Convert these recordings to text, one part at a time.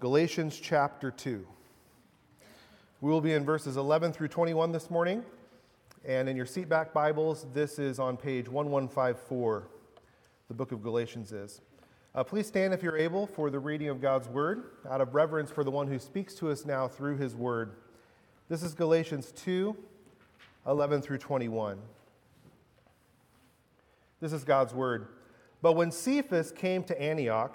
Galatians chapter 2. We will be in verses 11 through 21 this morning. And in your seatback Bibles, this is on page 1154, the book of Galatians is. Uh, please stand if you're able for the reading of God's word, out of reverence for the one who speaks to us now through his word. This is Galatians 2 11 through 21. This is God's word. But when Cephas came to Antioch,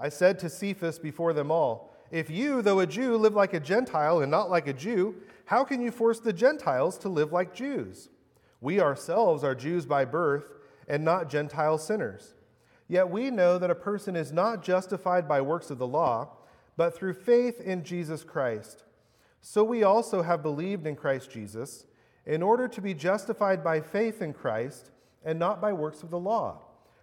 I said to Cephas before them all, If you, though a Jew, live like a Gentile and not like a Jew, how can you force the Gentiles to live like Jews? We ourselves are Jews by birth and not Gentile sinners. Yet we know that a person is not justified by works of the law, but through faith in Jesus Christ. So we also have believed in Christ Jesus, in order to be justified by faith in Christ and not by works of the law,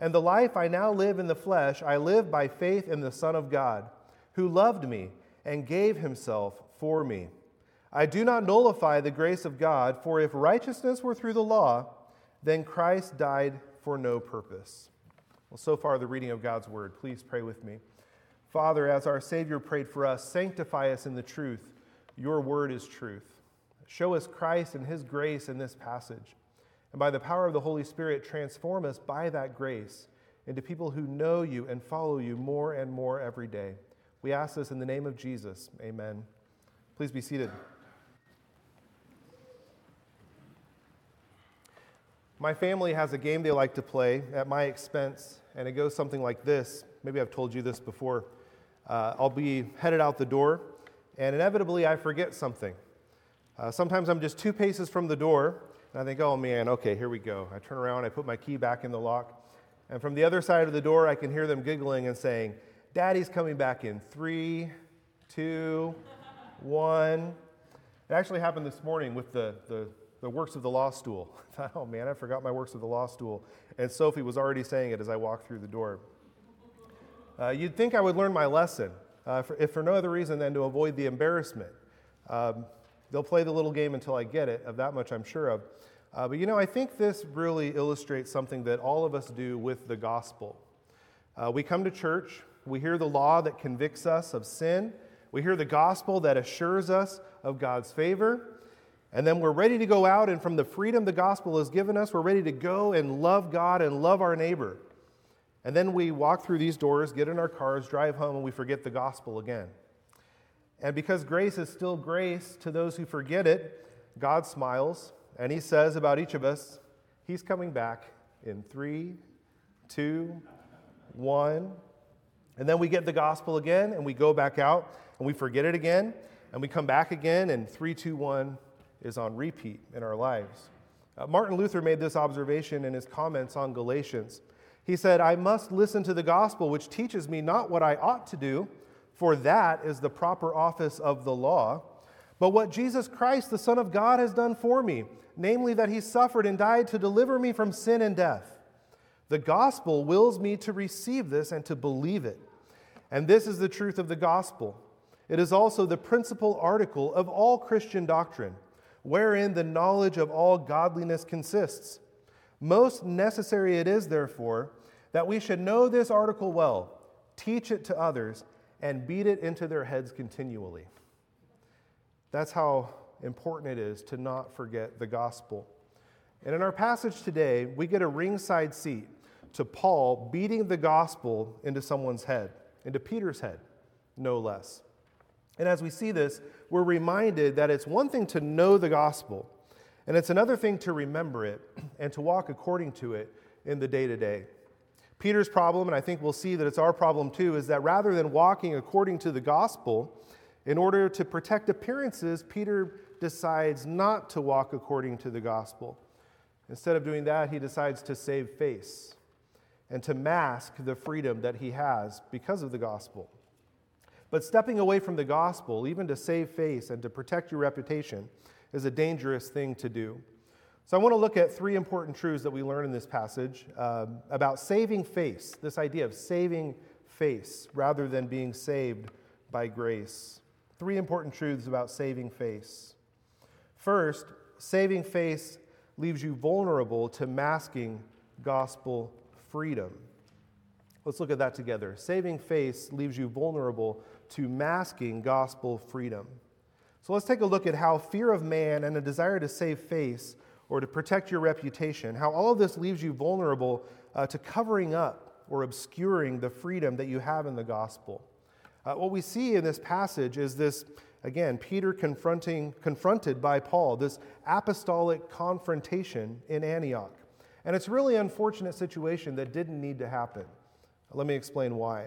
And the life I now live in the flesh, I live by faith in the Son of God, who loved me and gave himself for me. I do not nullify the grace of God, for if righteousness were through the law, then Christ died for no purpose. Well, so far, the reading of God's word. Please pray with me. Father, as our Savior prayed for us, sanctify us in the truth. Your word is truth. Show us Christ and his grace in this passage. And by the power of the Holy Spirit, transform us by that grace into people who know you and follow you more and more every day. We ask this in the name of Jesus. Amen. Please be seated. My family has a game they like to play at my expense, and it goes something like this. Maybe I've told you this before. Uh, I'll be headed out the door, and inevitably I forget something. Uh, sometimes I'm just two paces from the door, and I think, oh man, okay, here we go. I turn around, I put my key back in the lock, and from the other side of the door, I can hear them giggling and saying, Daddy's coming back in three, two, one. It actually happened this morning with the, the, the works of the law stool. I thought, oh man, I forgot my works of the law stool. And Sophie was already saying it as I walked through the door. Uh, you'd think I would learn my lesson, uh, for, if for no other reason than to avoid the embarrassment. Um, They'll play the little game until I get it, of that much I'm sure of. Uh, but you know, I think this really illustrates something that all of us do with the gospel. Uh, we come to church, we hear the law that convicts us of sin, we hear the gospel that assures us of God's favor, and then we're ready to go out, and from the freedom the gospel has given us, we're ready to go and love God and love our neighbor. And then we walk through these doors, get in our cars, drive home, and we forget the gospel again. And because grace is still grace to those who forget it, God smiles and He says about each of us, He's coming back in three, two, one. And then we get the gospel again and we go back out and we forget it again and we come back again and three, two, one is on repeat in our lives. Uh, Martin Luther made this observation in his comments on Galatians. He said, I must listen to the gospel, which teaches me not what I ought to do for that is the proper office of the law, but what Jesus Christ, the Son of God, has done for me, namely that he suffered and died to deliver me from sin and death. The gospel wills me to receive this and to believe it. And this is the truth of the gospel. It is also the principal article of all Christian doctrine, wherein the knowledge of all godliness consists. Most necessary it is, therefore, that we should know this article well, teach it to others, and beat it into their heads continually. That's how important it is to not forget the gospel. And in our passage today, we get a ringside seat to Paul beating the gospel into someone's head, into Peter's head, no less. And as we see this, we're reminded that it's one thing to know the gospel, and it's another thing to remember it and to walk according to it in the day to day. Peter's problem, and I think we'll see that it's our problem too, is that rather than walking according to the gospel, in order to protect appearances, Peter decides not to walk according to the gospel. Instead of doing that, he decides to save face and to mask the freedom that he has because of the gospel. But stepping away from the gospel, even to save face and to protect your reputation, is a dangerous thing to do. So I want to look at three important truths that we learn in this passage um, about saving face, this idea of saving face rather than being saved by grace. Three important truths about saving face. First, saving face leaves you vulnerable to masking gospel freedom. Let's look at that together. Saving face leaves you vulnerable to masking gospel freedom. So let's take a look at how fear of man and a desire to save face or to protect your reputation, how all of this leaves you vulnerable uh, to covering up or obscuring the freedom that you have in the gospel. Uh, what we see in this passage is this, again, Peter confronting, confronted by Paul, this apostolic confrontation in Antioch. And it's really unfortunate situation that didn't need to happen. Let me explain why.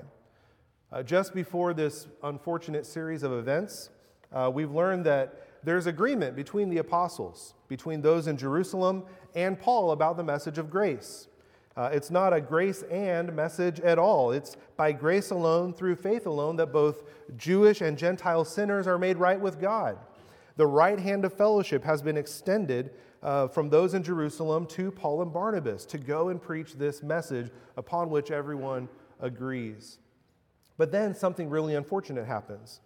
Uh, just before this unfortunate series of events, uh, we've learned that there's agreement between the apostles, between those in Jerusalem and Paul about the message of grace. Uh, it's not a grace and message at all. It's by grace alone, through faith alone, that both Jewish and Gentile sinners are made right with God. The right hand of fellowship has been extended uh, from those in Jerusalem to Paul and Barnabas to go and preach this message upon which everyone agrees. But then something really unfortunate happens,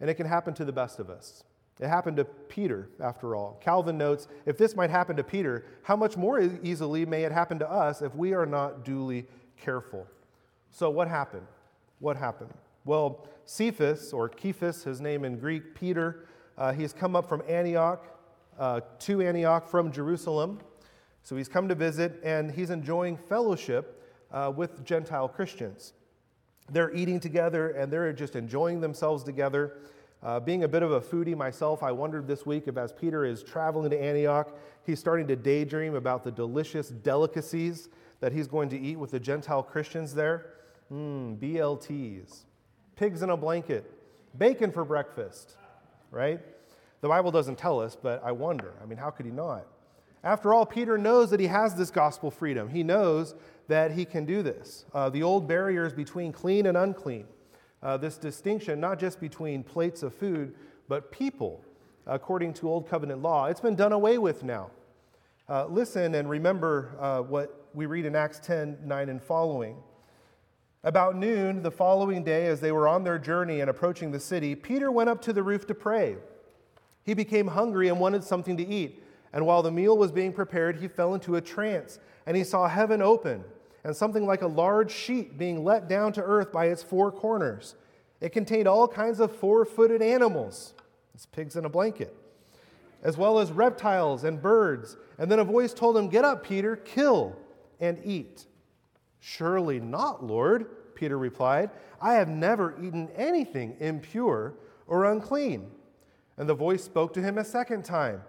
and it can happen to the best of us. It happened to Peter, after all. Calvin notes if this might happen to Peter, how much more easily may it happen to us if we are not duly careful? So, what happened? What happened? Well, Cephas, or Kephas, his name in Greek, Peter, uh, he's come up from Antioch uh, to Antioch from Jerusalem. So he's come to visit, and he's enjoying fellowship uh, with Gentile Christians. They're eating together and they're just enjoying themselves together. Uh, being a bit of a foodie myself, I wondered this week if, as Peter is traveling to Antioch, he's starting to daydream about the delicious delicacies that he's going to eat with the Gentile Christians there. Mmm, BLTs, pigs in a blanket, bacon for breakfast, right? The Bible doesn't tell us, but I wonder. I mean, how could he not? After all, Peter knows that he has this gospel freedom. He knows that he can do this. Uh, the old barriers between clean and unclean, uh, this distinction not just between plates of food, but people, according to Old Covenant law, it's been done away with now. Uh, listen and remember uh, what we read in Acts 10 9 and following. About noon the following day, as they were on their journey and approaching the city, Peter went up to the roof to pray. He became hungry and wanted something to eat. And while the meal was being prepared, he fell into a trance and he saw heaven open and something like a large sheet being let down to earth by its four corners. It contained all kinds of four footed animals, it's pigs in a blanket, as well as reptiles and birds. And then a voice told him, Get up, Peter, kill and eat. Surely not, Lord, Peter replied. I have never eaten anything impure or unclean. And the voice spoke to him a second time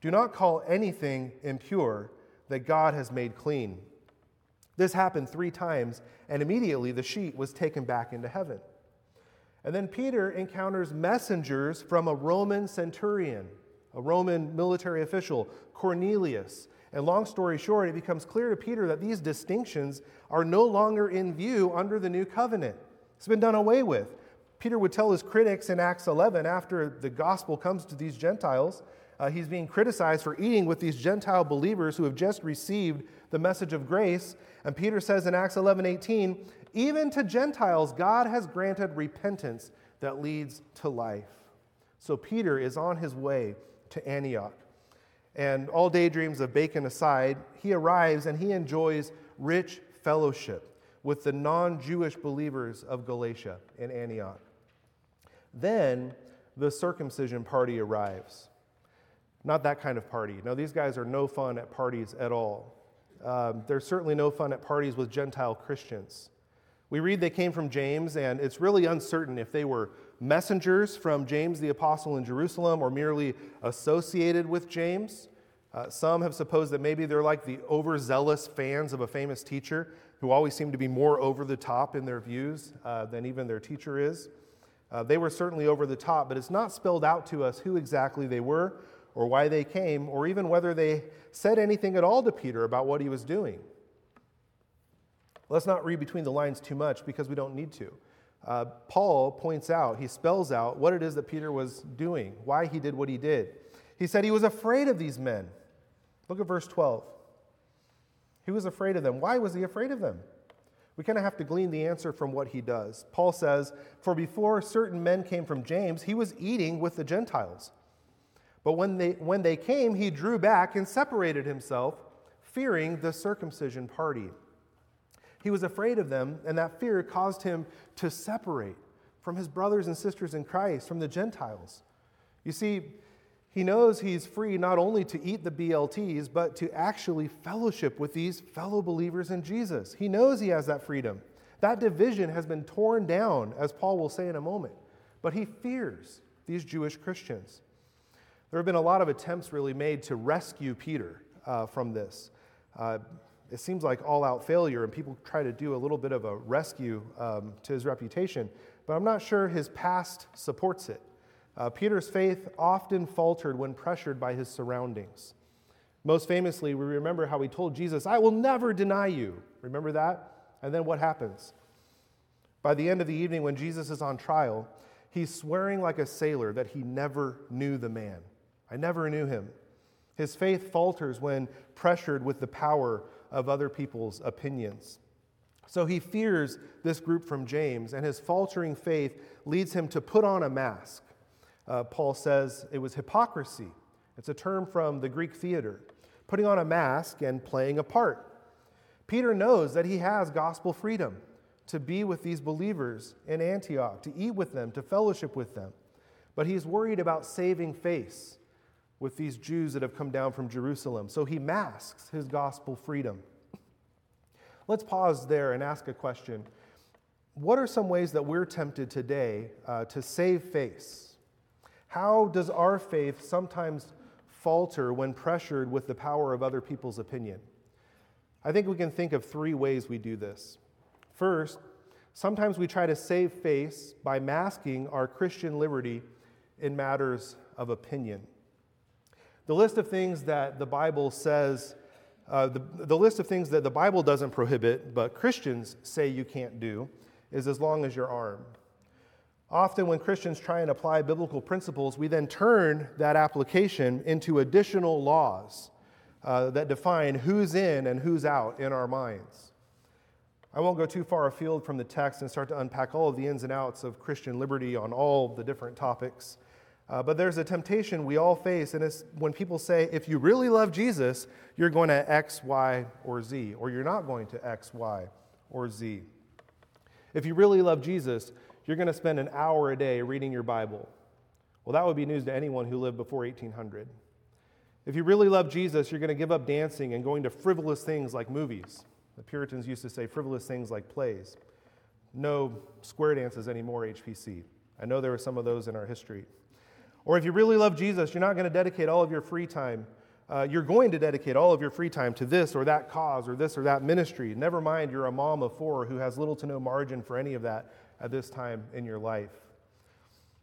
Do not call anything impure that God has made clean. This happened three times, and immediately the sheet was taken back into heaven. And then Peter encounters messengers from a Roman centurion, a Roman military official, Cornelius. And long story short, it becomes clear to Peter that these distinctions are no longer in view under the new covenant. It's been done away with. Peter would tell his critics in Acts 11 after the gospel comes to these Gentiles uh, he's being criticized for eating with these Gentile believers who have just received the message of grace. And Peter says in Acts 11 18, even to Gentiles, God has granted repentance that leads to life. So Peter is on his way to Antioch. And all daydreams of bacon aside, he arrives and he enjoys rich fellowship with the non Jewish believers of Galatia in Antioch. Then the circumcision party arrives. Not that kind of party. No, these guys are no fun at parties at all. Um, they're certainly no fun at parties with Gentile Christians. We read they came from James, and it's really uncertain if they were messengers from James the Apostle in Jerusalem or merely associated with James. Uh, some have supposed that maybe they're like the overzealous fans of a famous teacher who always seem to be more over the top in their views uh, than even their teacher is. Uh, they were certainly over the top, but it's not spelled out to us who exactly they were or why they came or even whether they said anything at all to Peter about what he was doing. Let's not read between the lines too much because we don't need to. Uh, Paul points out, he spells out what it is that Peter was doing, why he did what he did. He said he was afraid of these men. Look at verse 12. He was afraid of them. Why was he afraid of them? We kind of have to glean the answer from what he does. Paul says, For before certain men came from James, he was eating with the Gentiles. But when they, when they came, he drew back and separated himself, fearing the circumcision party. He was afraid of them, and that fear caused him to separate from his brothers and sisters in Christ, from the Gentiles. You see, he knows he's free not only to eat the BLTs, but to actually fellowship with these fellow believers in Jesus. He knows he has that freedom. That division has been torn down, as Paul will say in a moment. But he fears these Jewish Christians. There have been a lot of attempts really made to rescue Peter uh, from this. Uh, it seems like all out failure, and people try to do a little bit of a rescue um, to his reputation, but I'm not sure his past supports it. Uh, Peter's faith often faltered when pressured by his surroundings. Most famously, we remember how he told Jesus, I will never deny you. Remember that? And then what happens? By the end of the evening, when Jesus is on trial, he's swearing like a sailor that he never knew the man. I never knew him. His faith falters when pressured with the power of other people's opinions. So he fears this group from James, and his faltering faith leads him to put on a mask uh, Paul says it was hypocrisy. It's a term from the Greek theater, putting on a mask and playing a part. Peter knows that he has gospel freedom to be with these believers in Antioch, to eat with them, to fellowship with them. But he's worried about saving face with these Jews that have come down from Jerusalem. So he masks his gospel freedom. Let's pause there and ask a question. What are some ways that we're tempted today uh, to save face? How does our faith sometimes falter when pressured with the power of other people's opinion? I think we can think of three ways we do this. First, sometimes we try to save face by masking our Christian liberty in matters of opinion. The list of things that the Bible says, uh, the, the list of things that the Bible doesn't prohibit, but Christians say you can't do, is as long as you're armed. Often, when Christians try and apply biblical principles, we then turn that application into additional laws uh, that define who's in and who's out in our minds. I won't go too far afield from the text and start to unpack all of the ins and outs of Christian liberty on all the different topics. Uh, but there's a temptation we all face, and it's when people say, if you really love Jesus, you're going to X, Y, or Z, or you're not going to X, Y, or Z. If you really love Jesus, you're going to spend an hour a day reading your Bible. Well, that would be news to anyone who lived before 1800. If you really love Jesus, you're going to give up dancing and going to frivolous things like movies. The Puritans used to say frivolous things like plays. No square dances anymore, HPC. I know there are some of those in our history. Or if you really love Jesus, you're not going to dedicate all of your free time. Uh, you're going to dedicate all of your free time to this or that cause or this or that ministry. Never mind, you're a mom of four who has little to no margin for any of that at this time in your life.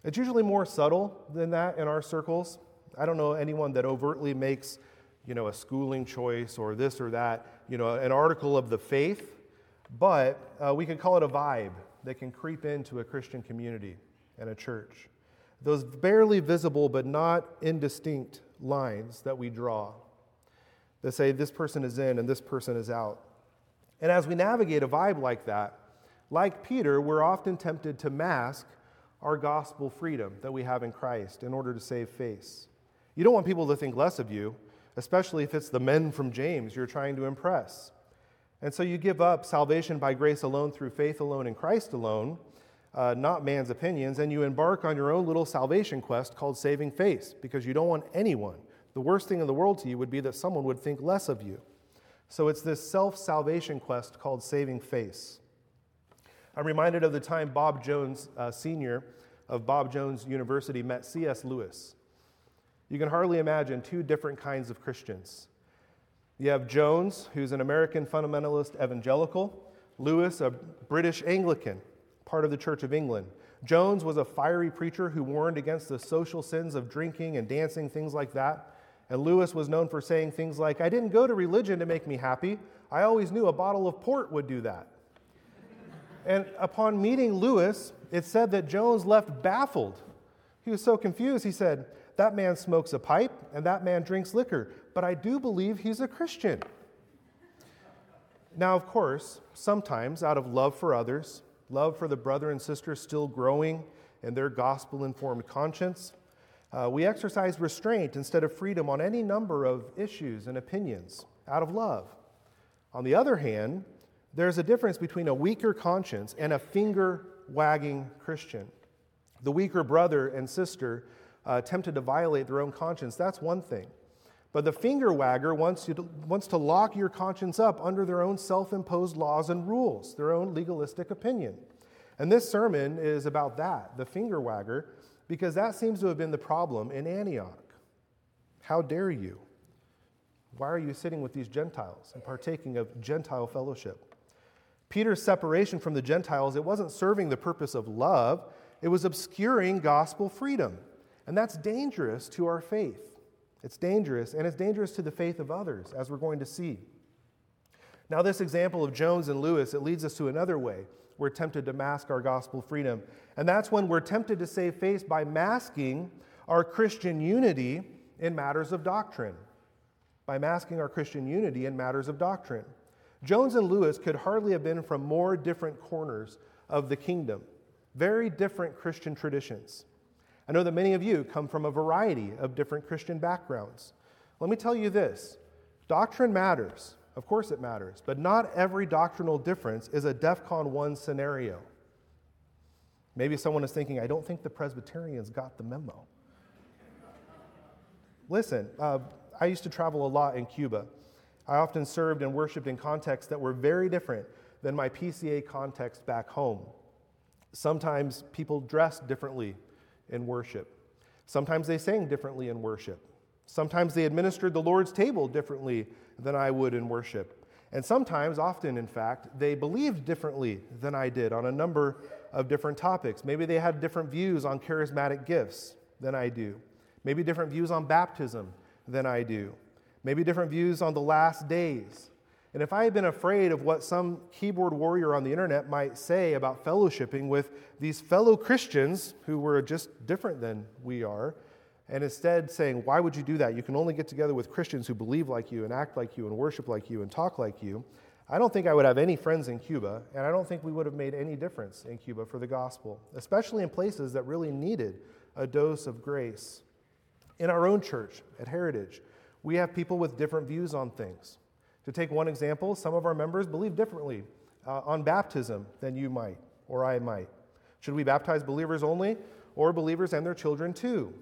It's usually more subtle than that in our circles. I don't know anyone that overtly makes, you know, a schooling choice or this or that, you know, an article of the faith, but uh, we can call it a vibe that can creep into a Christian community and a church. Those barely visible but not indistinct lines that we draw that say this person is in and this person is out. And as we navigate a vibe like that, like Peter, we're often tempted to mask our gospel freedom that we have in Christ in order to save face. You don't want people to think less of you, especially if it's the men from James you're trying to impress. And so you give up salvation by grace alone through faith alone in Christ alone, uh, not man's opinions, and you embark on your own little salvation quest called saving face because you don't want anyone. The worst thing in the world to you would be that someone would think less of you. So it's this self salvation quest called saving face. I'm reminded of the time Bob Jones, uh, Sr., of Bob Jones University met C.S. Lewis. You can hardly imagine two different kinds of Christians. You have Jones, who's an American fundamentalist evangelical, Lewis, a British Anglican, part of the Church of England. Jones was a fiery preacher who warned against the social sins of drinking and dancing, things like that. And Lewis was known for saying things like, I didn't go to religion to make me happy. I always knew a bottle of port would do that. and upon meeting Lewis, it said that Jones left baffled. He was so confused, he said, That man smokes a pipe and that man drinks liquor, but I do believe he's a Christian. Now, of course, sometimes out of love for others, love for the brother and sister still growing and their gospel informed conscience, uh, we exercise restraint instead of freedom on any number of issues and opinions out of love. On the other hand, there's a difference between a weaker conscience and a finger wagging Christian. The weaker brother and sister uh, tempted to violate their own conscience, that's one thing. But the finger wagger wants, you to, wants to lock your conscience up under their own self imposed laws and rules, their own legalistic opinion. And this sermon is about that, the finger wagger, because that seems to have been the problem in Antioch. How dare you? Why are you sitting with these Gentiles and partaking of Gentile fellowship? Peter's separation from the Gentiles, it wasn't serving the purpose of love, it was obscuring gospel freedom. And that's dangerous to our faith. It's dangerous, and it's dangerous to the faith of others, as we're going to see. Now, this example of Jones and Lewis, it leads us to another way we're tempted to mask our gospel freedom. And that's when we're tempted to save face by masking our Christian unity in matters of doctrine. By masking our Christian unity in matters of doctrine. Jones and Lewis could hardly have been from more different corners of the kingdom, very different Christian traditions. I know that many of you come from a variety of different Christian backgrounds. Let me tell you this doctrine matters. Of course, it matters. But not every doctrinal difference is a DEFCON 1 scenario. Maybe someone is thinking, I don't think the Presbyterians got the memo. Listen, uh, I used to travel a lot in Cuba. I often served and worshiped in contexts that were very different than my PCA context back home. Sometimes people dressed differently in worship. Sometimes they sang differently in worship. Sometimes they administered the Lord's table differently than I would in worship. And sometimes, often in fact, they believed differently than I did on a number of different topics. Maybe they had different views on charismatic gifts than I do. Maybe different views on baptism than I do. Maybe different views on the last days and if I had been afraid of what some keyboard warrior on the internet might say about fellowshipping with these fellow Christians who were just different than we are, and instead saying, Why would you do that? You can only get together with Christians who believe like you and act like you and worship like you and talk like you. I don't think I would have any friends in Cuba, and I don't think we would have made any difference in Cuba for the gospel, especially in places that really needed a dose of grace. In our own church at Heritage, we have people with different views on things. To take one example, some of our members believe differently uh, on baptism than you might or I might. Should we baptize believers only or believers and their children too?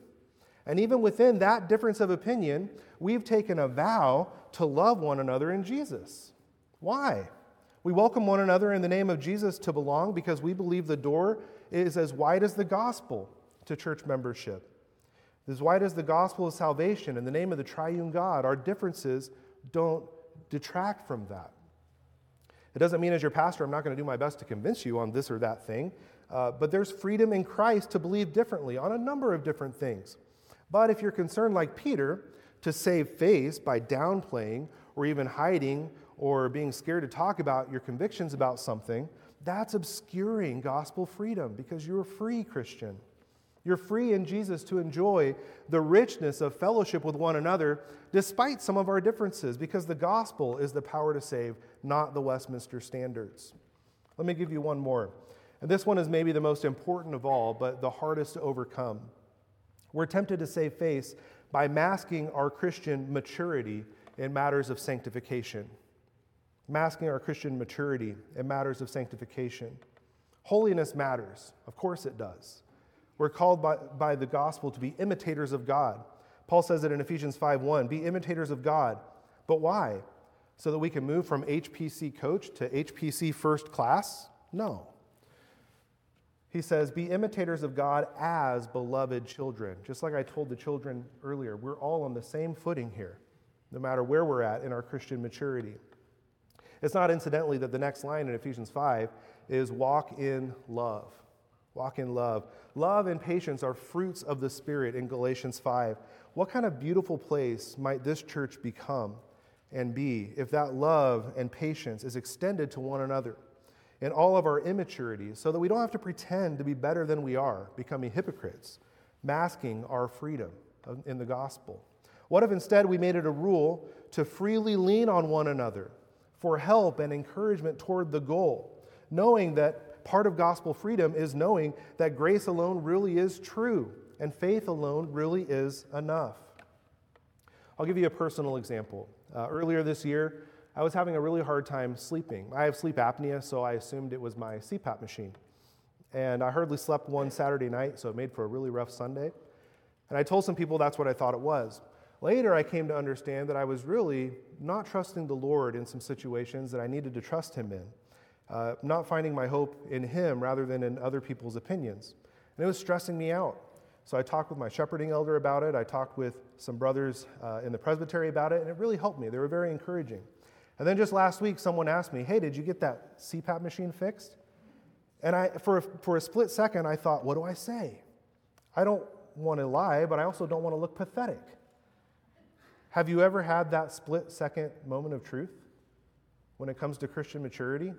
And even within that difference of opinion, we've taken a vow to love one another in Jesus. Why? We welcome one another in the name of Jesus to belong because we believe the door is as wide as the gospel to church membership. As wide as the gospel of salvation in the name of the triune God, our differences don't detract from that. It doesn't mean, as your pastor, I'm not going to do my best to convince you on this or that thing, uh, but there's freedom in Christ to believe differently on a number of different things. But if you're concerned, like Peter, to save face by downplaying or even hiding or being scared to talk about your convictions about something, that's obscuring gospel freedom because you're a free Christian. You're free in Jesus to enjoy the richness of fellowship with one another despite some of our differences because the gospel is the power to save, not the Westminster standards. Let me give you one more. And this one is maybe the most important of all, but the hardest to overcome. We're tempted to save face by masking our Christian maturity in matters of sanctification. Masking our Christian maturity in matters of sanctification. Holiness matters. Of course it does. We're called by, by the gospel to be imitators of God. Paul says it in Ephesians 5:1, be imitators of God. But why? So that we can move from HPC coach to HPC first class? No. He says, Be imitators of God as beloved children. Just like I told the children earlier, we're all on the same footing here, no matter where we're at in our Christian maturity. It's not incidentally that the next line in Ephesians 5 is walk in love. Walk in love. Love and patience are fruits of the Spirit in Galatians 5. What kind of beautiful place might this church become and be if that love and patience is extended to one another in all of our immaturity so that we don't have to pretend to be better than we are, becoming hypocrites, masking our freedom in the gospel? What if instead we made it a rule to freely lean on one another for help and encouragement toward the goal, knowing part of gospel freedom is knowing that grace alone really is true and faith alone really is enough. I'll give you a personal example. Uh, earlier this year, I was having a really hard time sleeping. I have sleep apnea, so I assumed it was my CPAP machine. And I hardly slept one Saturday night, so it made for a really rough Sunday. And I told some people that's what I thought it was. Later, I came to understand that I was really not trusting the Lord in some situations that I needed to trust Him in, uh, not finding my hope in Him rather than in other people's opinions. And it was stressing me out. So I talked with my shepherding elder about it. I talked with some brothers uh, in the presbytery about it, and it really helped me. They were very encouraging. And then just last week, someone asked me, Hey, did you get that CPAP machine fixed? And I, for, for a split second, I thought, What do I say? I don't want to lie, but I also don't want to look pathetic. Have you ever had that split second moment of truth when it comes to Christian maturity?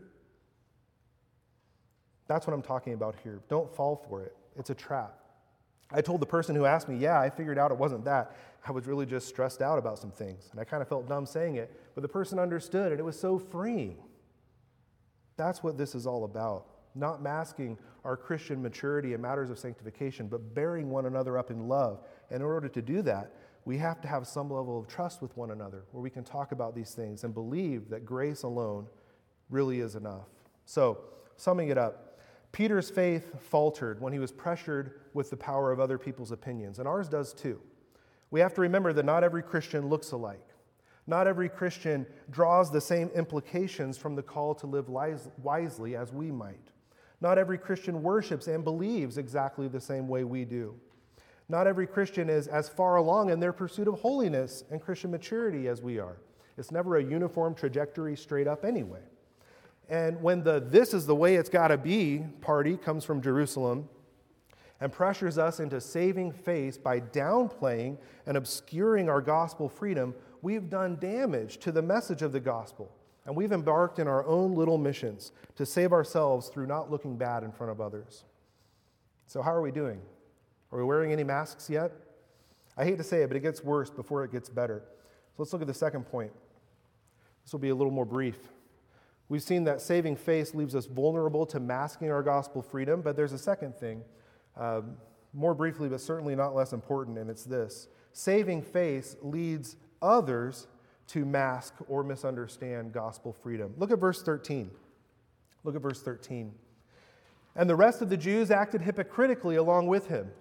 That's what I'm talking about here. Don't fall for it, it's a trap. I told the person who asked me, Yeah, I figured out it wasn't that. I was really just stressed out about some things. And I kind of felt dumb saying it, but the person understood, and it was so freeing. That's what this is all about. Not masking our Christian maturity in matters of sanctification, but bearing one another up in love. And in order to do that, we have to have some level of trust with one another where we can talk about these things and believe that grace alone really is enough. So, summing it up, Peter's faith faltered when he was pressured with the power of other people's opinions, and ours does too. We have to remember that not every Christian looks alike. Not every Christian draws the same implications from the call to live wisely as we might. Not every Christian worships and believes exactly the same way we do. Not every Christian is as far along in their pursuit of holiness and Christian maturity as we are. It's never a uniform trajectory straight up anyway. And when the this is the way it's got to be party comes from Jerusalem and pressures us into saving face by downplaying and obscuring our gospel freedom, we've done damage to the message of the gospel. And we've embarked in our own little missions to save ourselves through not looking bad in front of others. So, how are we doing? Are we wearing any masks yet? I hate to say it, but it gets worse before it gets better. So, let's look at the second point. This will be a little more brief. We've seen that saving face leaves us vulnerable to masking our gospel freedom, but there's a second thing, um, more briefly, but certainly not less important, and it's this saving face leads others to mask or misunderstand gospel freedom. Look at verse 13. Look at verse 13. And the rest of the Jews acted hypocritically along with him,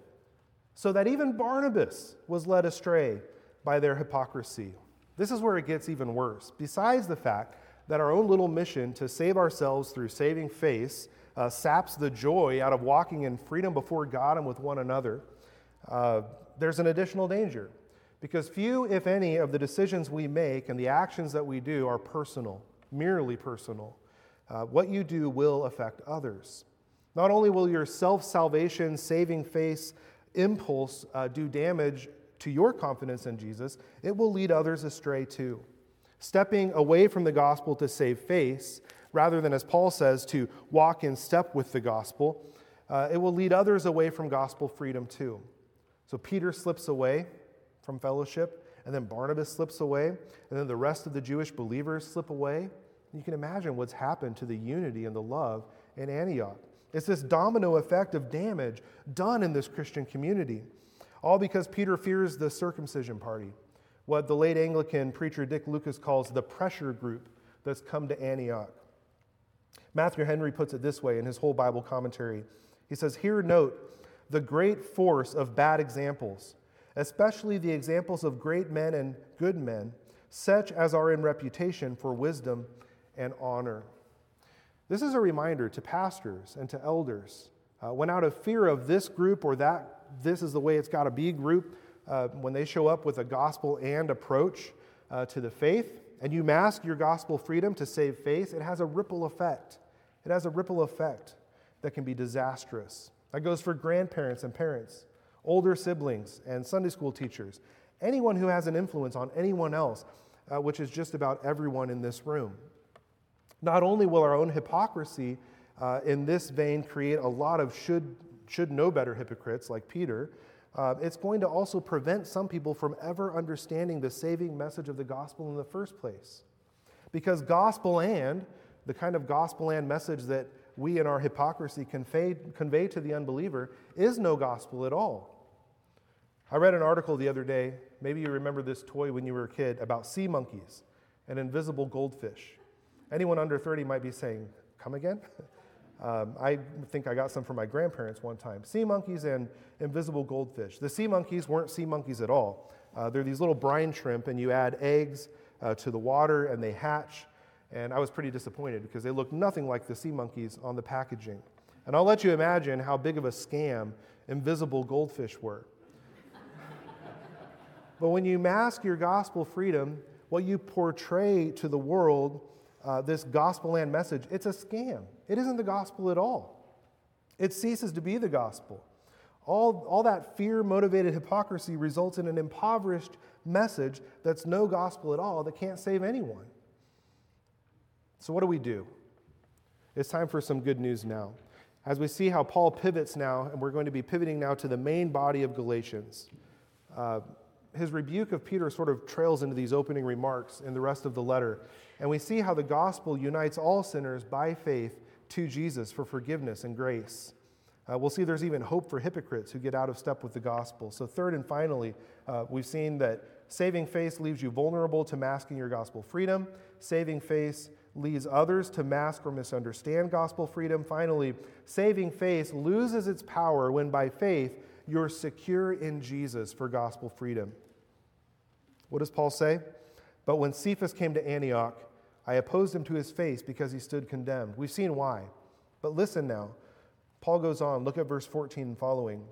so that even Barnabas was led astray by their hypocrisy. This is where it gets even worse. Besides the fact that our own little mission to save ourselves through saving face uh, saps the joy out of walking in freedom before God and with one another, uh, there's an additional danger. Because few, if any, of the decisions we make and the actions that we do are personal, merely personal. Uh, what you do will affect others. Not only will your self salvation, saving face impulse uh, do damage to your confidence in Jesus, it will lead others astray too stepping away from the gospel to save face, rather than, as Paul says, to walk in step with the gospel, uh, it will lead others away from gospel freedom too. So Peter slips away from fellowship, and then Barnabas slips away, and then the rest of the Jewish believers slip away. You can imagine what's happened to the unity and the love in Antioch. It's this domino effect of damage done in this Christian community, all because Peter fears the circumcision party what the late Anglican preacher Dick Lucas calls the pressure group that's come to Antioch. Matthew Henry puts it this way in his whole Bible commentary. He says, Here note the great force of bad examples, especially the examples of great men and good men, such as are in reputation for wisdom and honor. This is a reminder to pastors and to elders Uh, when out of fear of this group or that, this is the way it's got to be group, uh, when they show up with a gospel and approach uh, to the faith, and you mask your gospel freedom to save face, it has a ripple effect. It has a ripple effect that can be disastrous. That goes for grandparents and parents, older siblings and Sunday school teachers, anyone who has an influence on anyone else, uh, which is just about everyone in this room. Not only will our own hypocrisy uh, in this vein create a lot of should, should know better hypocrites like Peter, uh, it's going to also prevent some people from ever understanding the saving message of the gospel in the first place. Because gospel and, the kind of gospel and message that we in our hypocrisy convey, convey to the unbeliever, is no gospel at all. I read an article the other day, maybe you remember this toy when you were a kid, about sea monkeys, an invisible goldfish. Anyone under 30 might be saying, Come again? Um, I think I got some from my grandparents one time. Sea monkeys and invisible goldfish. The sea monkeys weren't sea monkeys at all. Uh, they're these little brine shrimp, and you add eggs uh, to the water and they hatch. And I was pretty disappointed because they looked nothing like the sea monkeys on the packaging. And I'll let you imagine how big of a scam invisible goldfish were. but when you mask your gospel freedom, what you portray to the world uh, this gospel and message, it's a scam. It isn't the gospel at all. It ceases to be the gospel. All, all that fear motivated hypocrisy results in an impoverished message that's no gospel at all that can't save anyone. So, what do we do? It's time for some good news now. As we see how Paul pivots now, and we're going to be pivoting now to the main body of Galatians. Uh, his rebuke of Peter sort of trails into these opening remarks in the rest of the letter. And we see how the gospel unites all sinners by faith to Jesus for forgiveness and grace. Uh, we'll see there's even hope for hypocrites who get out of step with the gospel. So, third and finally, uh, we've seen that saving faith leaves you vulnerable to masking your gospel freedom. Saving faith leads others to mask or misunderstand gospel freedom. Finally, saving faith loses its power when by faith you're secure in Jesus for gospel freedom. What does Paul say? But when Cephas came to Antioch, I opposed him to his face because he stood condemned. We've seen why. But listen now. Paul goes on, look at verse 14 and following.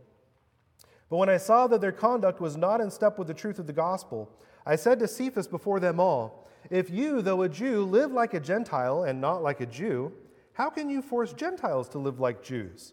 But when I saw that their conduct was not in step with the truth of the gospel, I said to Cephas before them all, If you, though a Jew, live like a Gentile and not like a Jew, how can you force Gentiles to live like Jews?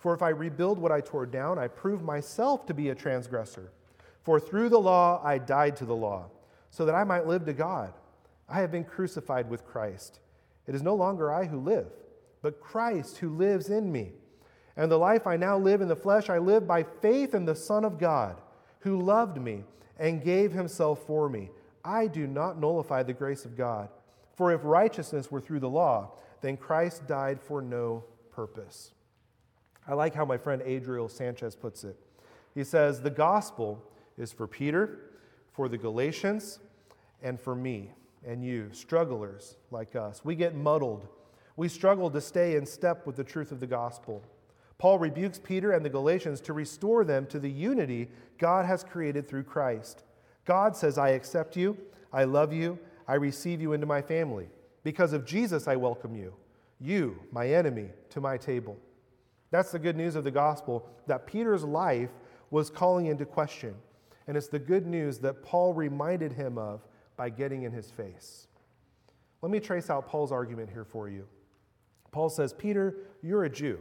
For if I rebuild what I tore down, I prove myself to be a transgressor. For through the law I died to the law, so that I might live to God. I have been crucified with Christ. It is no longer I who live, but Christ who lives in me. And the life I now live in the flesh, I live by faith in the Son of God, who loved me and gave himself for me. I do not nullify the grace of God. For if righteousness were through the law, then Christ died for no purpose. I like how my friend Adriel Sanchez puts it. He says, The gospel is for Peter, for the Galatians, and for me and you, strugglers like us. We get muddled. We struggle to stay in step with the truth of the gospel. Paul rebukes Peter and the Galatians to restore them to the unity God has created through Christ. God says, I accept you, I love you, I receive you into my family. Because of Jesus, I welcome you, you, my enemy, to my table. That's the good news of the gospel that Peter's life was calling into question. And it's the good news that Paul reminded him of by getting in his face. Let me trace out Paul's argument here for you. Paul says, Peter, you're a Jew,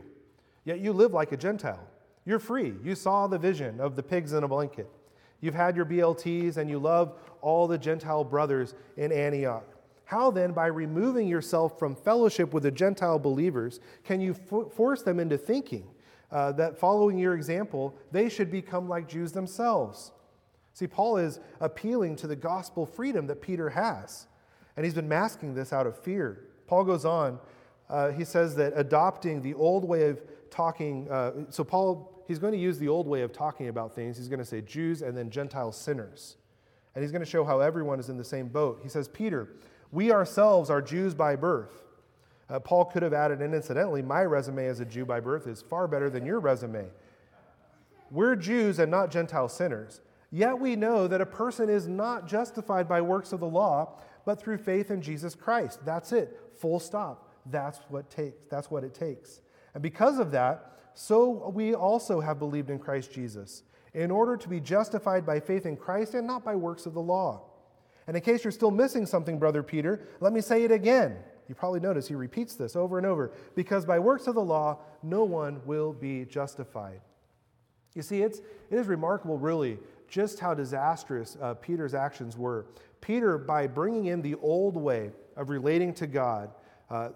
yet you live like a Gentile. You're free. You saw the vision of the pigs in a blanket. You've had your BLTs and you love all the Gentile brothers in Antioch. How then, by removing yourself from fellowship with the Gentile believers, can you force them into thinking uh, that following your example, they should become like Jews themselves? See, Paul is appealing to the gospel freedom that Peter has, and he's been masking this out of fear. Paul goes on, uh, he says that adopting the old way of talking, uh, so Paul he's going to use the old way of talking about things. He's going to say Jews and then Gentile sinners. And he's going to show how everyone is in the same boat. He says, Peter, we ourselves are Jews by birth. Uh, Paul could have added, and incidentally, my resume as a Jew by birth is far better than your resume. We're Jews and not Gentile sinners. Yet we know that a person is not justified by works of the law, but through faith in Jesus Christ. That's it. Full stop. That's what takes. That's what it takes. And because of that, so we also have believed in Christ Jesus, in order to be justified by faith in Christ and not by works of the law. And in case you're still missing something, Brother Peter, let me say it again. You probably notice he repeats this over and over because by works of the law, no one will be justified. You see, it's, it is remarkable, really, just how disastrous uh, Peter's actions were. Peter, by bringing in the old way of relating to God, uh,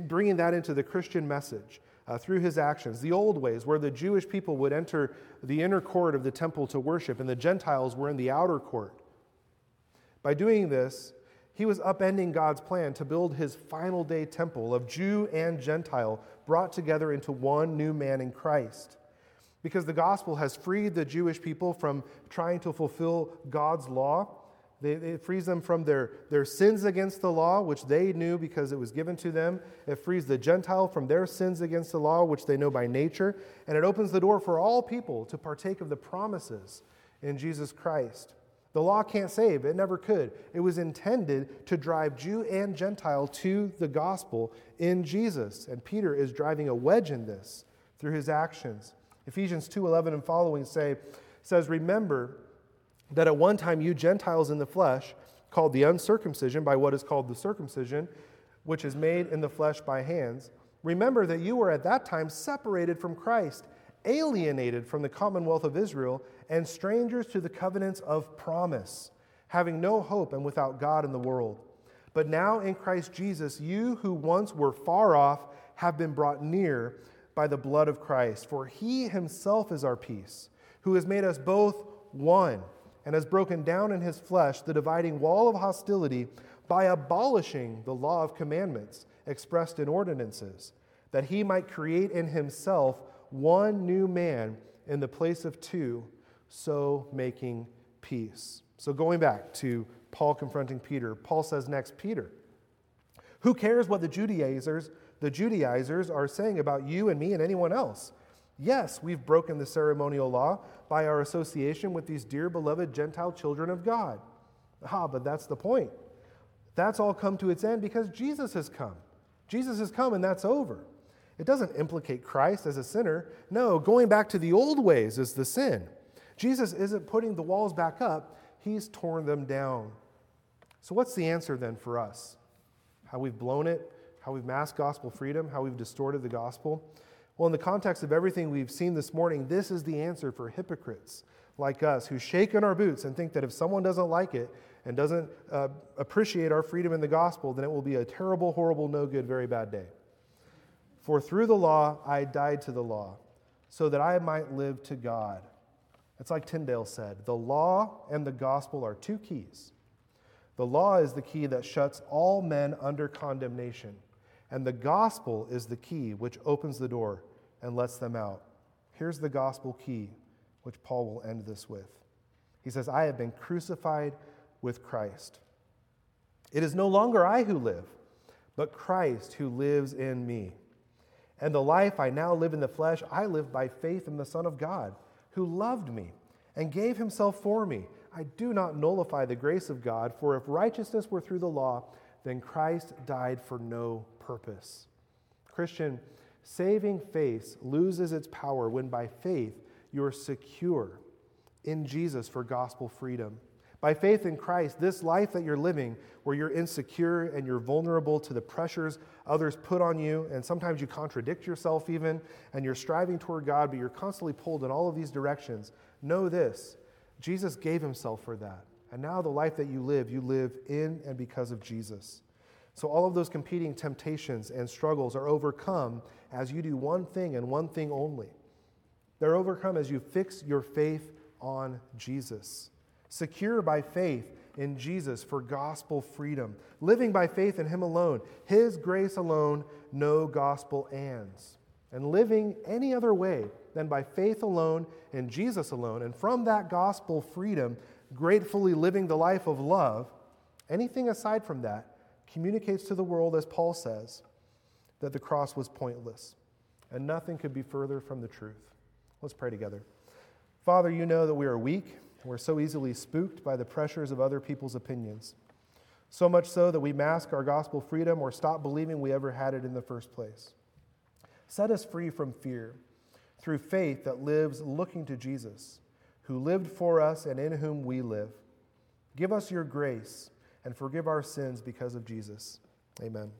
bringing that into the Christian message uh, through his actions, the old ways where the Jewish people would enter the inner court of the temple to worship and the Gentiles were in the outer court. By doing this, he was upending God's plan to build his final day temple of Jew and Gentile brought together into one new man in Christ because the gospel has freed the Jewish people from trying to fulfill God's law. It frees them from their, their sins against the law, which they knew because it was given to them. It frees the Gentile from their sins against the law, which they know by nature. And it opens the door for all people to partake of the promises in Jesus Christ. The law can't save, it never could. It was intended to drive Jew and Gentile to the gospel in Jesus. And Peter is driving a wedge in this through his actions. Ephesians 2:11 and following say says remember that at one time you Gentiles in the flesh called the uncircumcision by what is called the circumcision which is made in the flesh by hands remember that you were at that time separated from Christ alienated from the commonwealth of Israel and strangers to the covenants of promise having no hope and without God in the world but now in Christ Jesus you who once were far off have been brought near by the blood of Christ. For he himself is our peace, who has made us both one and has broken down in his flesh the dividing wall of hostility by abolishing the law of commandments expressed in ordinances, that he might create in himself one new man in the place of two, so making peace. So, going back to Paul confronting Peter, Paul says next, Peter, who cares what the Judaizers the Judaizers are saying about you and me and anyone else. Yes, we've broken the ceremonial law by our association with these dear beloved Gentile children of God. Ah, but that's the point. That's all come to its end because Jesus has come. Jesus has come and that's over. It doesn't implicate Christ as a sinner. No, going back to the old ways is the sin. Jesus isn't putting the walls back up, he's torn them down. So, what's the answer then for us? How we've blown it, how we've masked gospel freedom, how we've distorted the gospel. Well, in the context of everything we've seen this morning, this is the answer for hypocrites like us who shake in our boots and think that if someone doesn't like it and doesn't uh, appreciate our freedom in the gospel, then it will be a terrible, horrible, no good, very bad day. For through the law I died to the law, so that I might live to God. It's like Tyndale said the law and the gospel are two keys. The law is the key that shuts all men under condemnation. And the gospel is the key which opens the door and lets them out. Here's the gospel key, which Paul will end this with. He says, I have been crucified with Christ. It is no longer I who live, but Christ who lives in me. And the life I now live in the flesh, I live by faith in the Son of God, who loved me and gave himself for me. I do not nullify the grace of God, for if righteousness were through the law, then Christ died for no purpose. Christian, saving faith loses its power when by faith you're secure in Jesus for gospel freedom. By faith in Christ, this life that you're living, where you're insecure and you're vulnerable to the pressures others put on you, and sometimes you contradict yourself even, and you're striving toward God, but you're constantly pulled in all of these directions, know this Jesus gave himself for that. And now the life that you live, you live in and because of Jesus. So all of those competing temptations and struggles are overcome as you do one thing and one thing only. They're overcome as you fix your faith on Jesus. Secure by faith in Jesus for gospel freedom, living by faith in Him alone, His grace alone, no gospel ands. And living any other way than by faith alone in Jesus alone, and from that gospel freedom, gratefully living the life of love, anything aside from that communicates to the world, as Paul says, that the cross was pointless and nothing could be further from the truth. Let's pray together. Father, you know that we are weak. We're so easily spooked by the pressures of other people's opinions. So much so that we mask our gospel freedom or stop believing we ever had it in the first place. Set us free from fear through faith that lives looking to Jesus, who lived for us and in whom we live. Give us your grace and forgive our sins because of Jesus. Amen.